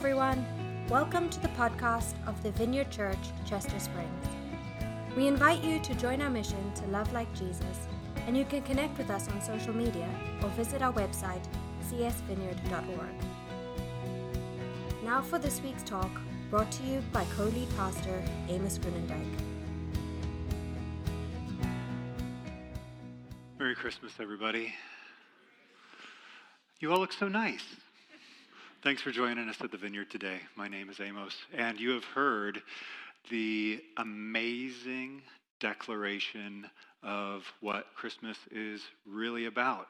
everyone. Welcome to the podcast of the Vineyard Church, Chester Springs. We invite you to join our mission to love like Jesus, and you can connect with us on social media or visit our website, csvineyard.org. Now for this week's talk, brought to you by co lead pastor Amos Groenendyk. Merry Christmas, everybody. You all look so nice. Thanks for joining us at the Vineyard today. My name is Amos, and you have heard the amazing declaration of what Christmas is really about.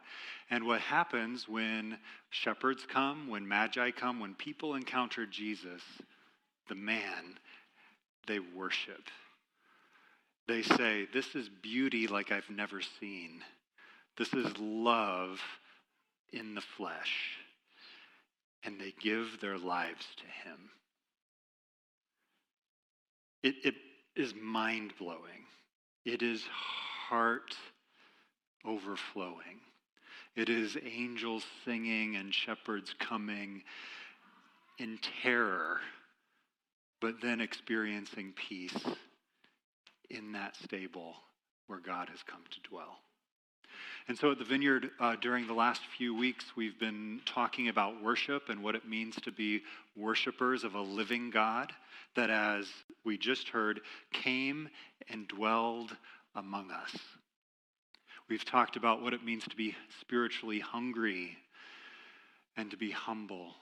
And what happens when shepherds come, when magi come, when people encounter Jesus, the man, they worship. They say, This is beauty like I've never seen. This is love in the flesh and they give their lives to him. It, it is mind blowing. It is heart overflowing. It is angels singing and shepherds coming in terror, but then experiencing peace in that stable where God has come to dwell. And so at the Vineyard, uh, during the last few weeks, we've been talking about worship and what it means to be worshipers of a living God that, as we just heard, came and dwelled among us. We've talked about what it means to be spiritually hungry and to be humble.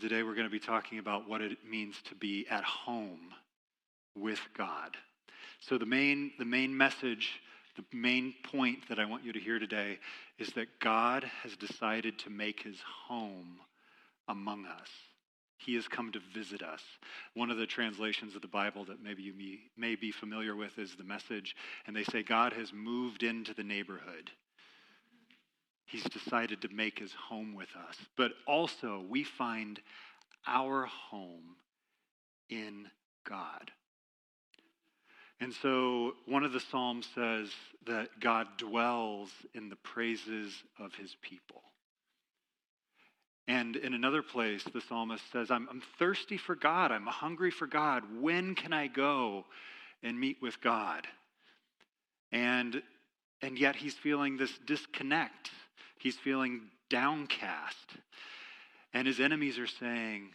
Today, we're going to be talking about what it means to be at home with God. So the main, the main message, the main point that I want you to hear today is that God has decided to make his home among us. He has come to visit us. One of the translations of the Bible that maybe you may be familiar with is the message, and they say God has moved into the neighborhood. He's decided to make his home with us. But also, we find our home in God. And so one of the Psalms says that God dwells in the praises of his people. And in another place, the psalmist says, I'm, I'm thirsty for God. I'm hungry for God. When can I go and meet with God? And, and yet he's feeling this disconnect. He's feeling downcast. And his enemies are saying,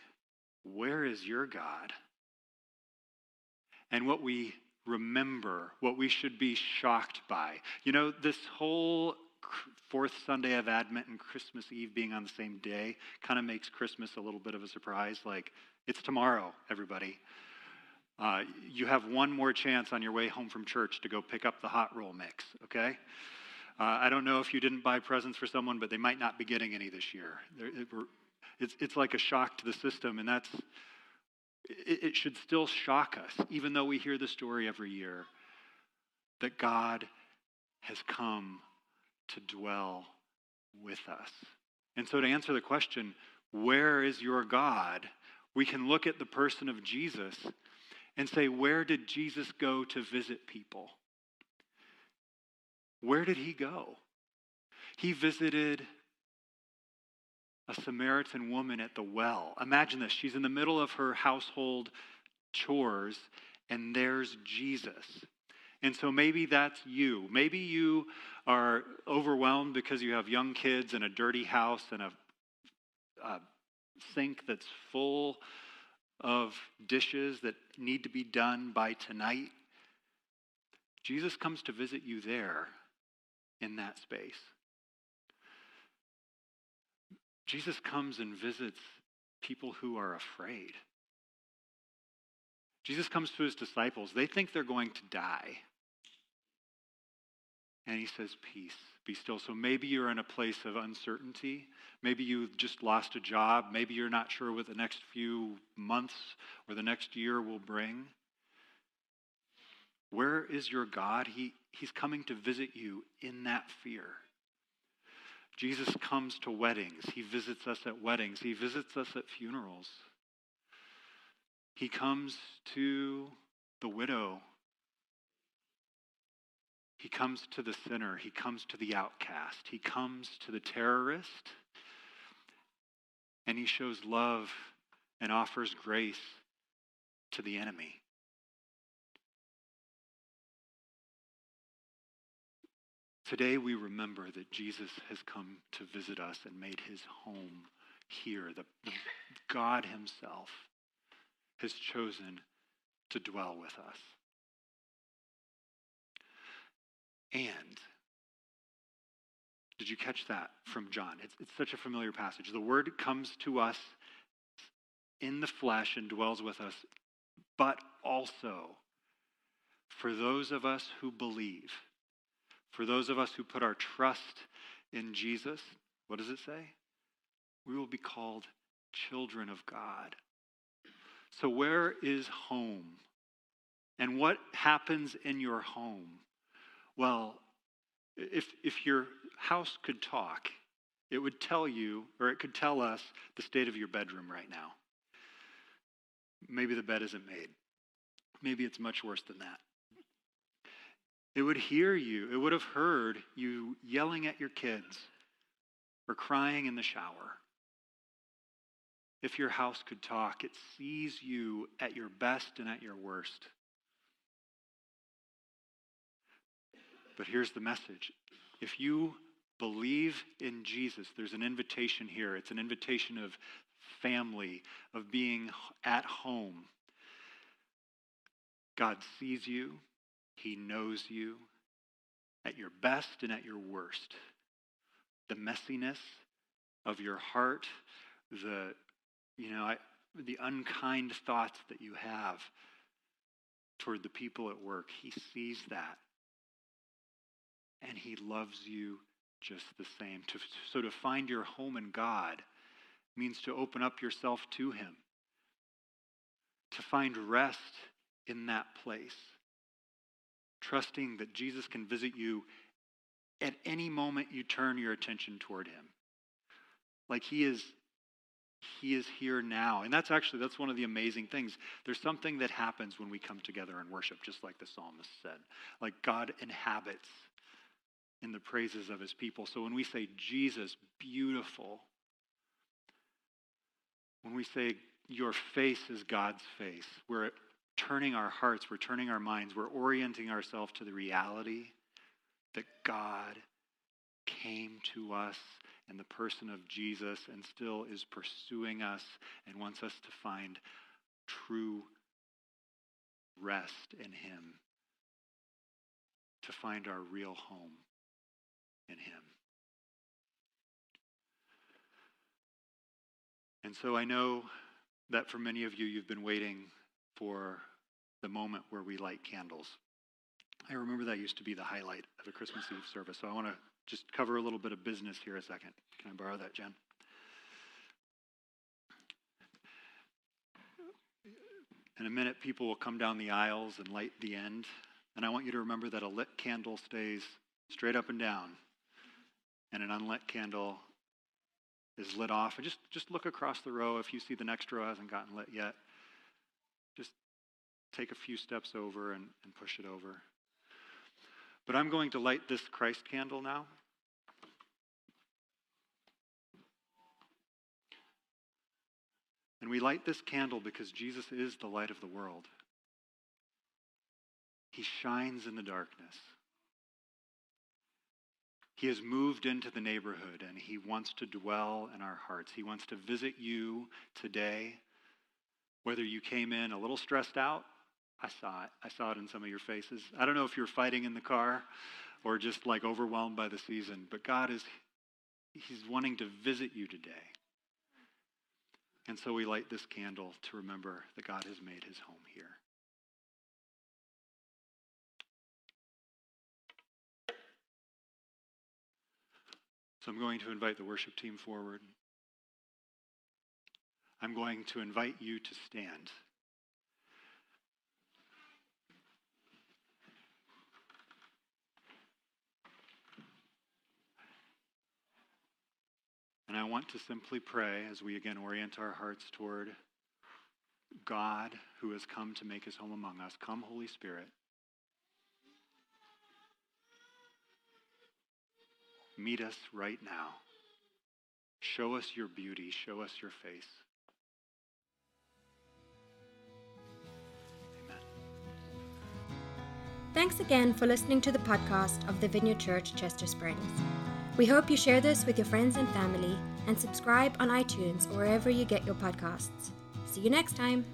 Where is your God? And what we remember, what we should be shocked by. You know, this whole fourth Sunday of Advent and Christmas Eve being on the same day kind of makes Christmas a little bit of a surprise. Like, it's tomorrow, everybody. Uh, you have one more chance on your way home from church to go pick up the hot roll mix, okay? Uh, I don't know if you didn't buy presents for someone, but they might not be getting any this year. It, it's, it's like a shock to the system, and that's it, it should still shock us, even though we hear the story every year, that God has come to dwell with us. And so, to answer the question, where is your God? We can look at the person of Jesus and say, where did Jesus go to visit people? Where did he go? He visited a Samaritan woman at the well. Imagine this. She's in the middle of her household chores, and there's Jesus. And so maybe that's you. Maybe you are overwhelmed because you have young kids and a dirty house and a, a sink that's full of dishes that need to be done by tonight. Jesus comes to visit you there in that space. Jesus comes and visits people who are afraid. Jesus comes to his disciples. They think they're going to die. And he says, Peace, be still. So maybe you're in a place of uncertainty. Maybe you just lost a job. Maybe you're not sure what the next few months or the next year will bring. Where is your God? He, he's coming to visit you in that fear. Jesus comes to weddings. He visits us at weddings. He visits us at funerals. He comes to the widow. He comes to the sinner. He comes to the outcast. He comes to the terrorist. and he shows love and offers grace to the enemy. Today we remember that Jesus has come to visit us and made his home here. The, God himself has chosen to dwell with us. And did you catch that from John? It's, it's such a familiar passage. The word comes to us in the flesh and dwells with us, but also for those of us who believe, for those of us who put our trust in Jesus, what does it say? We will be called children of God. So, where is home? And what happens in your home? Well, if, if your house could talk, it would tell you, or it could tell us, the state of your bedroom right now. Maybe the bed isn't made. Maybe it's much worse than that. It would hear you, it would have heard you yelling at your kids or crying in the shower. If your house could talk, it sees you at your best and at your worst. But here's the message if you believe in Jesus, there's an invitation here. It's an invitation of family, of being at home. God sees you, He knows you at your best and at your worst. The messiness of your heart, the you know, I, the unkind thoughts that you have toward the people at work, he sees that. And he loves you just the same. To, so to find your home in God means to open up yourself to him, to find rest in that place, trusting that Jesus can visit you at any moment you turn your attention toward him. Like he is he is here now. And that's actually that's one of the amazing things. There's something that happens when we come together and worship, just like the psalmist said. Like God inhabits in the praises of his people. So when we say Jesus, beautiful, when we say your face is God's face, we're turning our hearts, we're turning our minds, we're orienting ourselves to the reality that God came to us in the person of Jesus and still is pursuing us and wants us to find true rest in Him, to find our real home in Him. And so I know that for many of you, you've been waiting for the moment where we light candles. I remember that used to be the highlight of a Christmas Eve service. So I want to just cover a little bit of business here a second. Can I borrow that, Jen? In a minute, people will come down the aisles and light the end. And I want you to remember that a lit candle stays straight up and down, and an unlit candle is lit off. And just, just look across the row if you see the next row hasn't gotten lit yet. Just take a few steps over and, and push it over. But I'm going to light this Christ candle now. And we light this candle because Jesus is the light of the world. He shines in the darkness. He has moved into the neighborhood and he wants to dwell in our hearts. He wants to visit you today. Whether you came in a little stressed out, I saw it. I saw it in some of your faces. I don't know if you're fighting in the car or just like overwhelmed by the season, but God is, He's wanting to visit you today. And so we light this candle to remember that God has made his home here. So I'm going to invite the worship team forward. I'm going to invite you to stand. And I want to simply pray as we again orient our hearts toward God who has come to make his home among us. Come, Holy Spirit. Meet us right now. Show us your beauty, show us your face. Amen. Thanks again for listening to the podcast of the Vineyard Church Chester Springs. We hope you share this with your friends and family and subscribe on iTunes or wherever you get your podcasts. See you next time.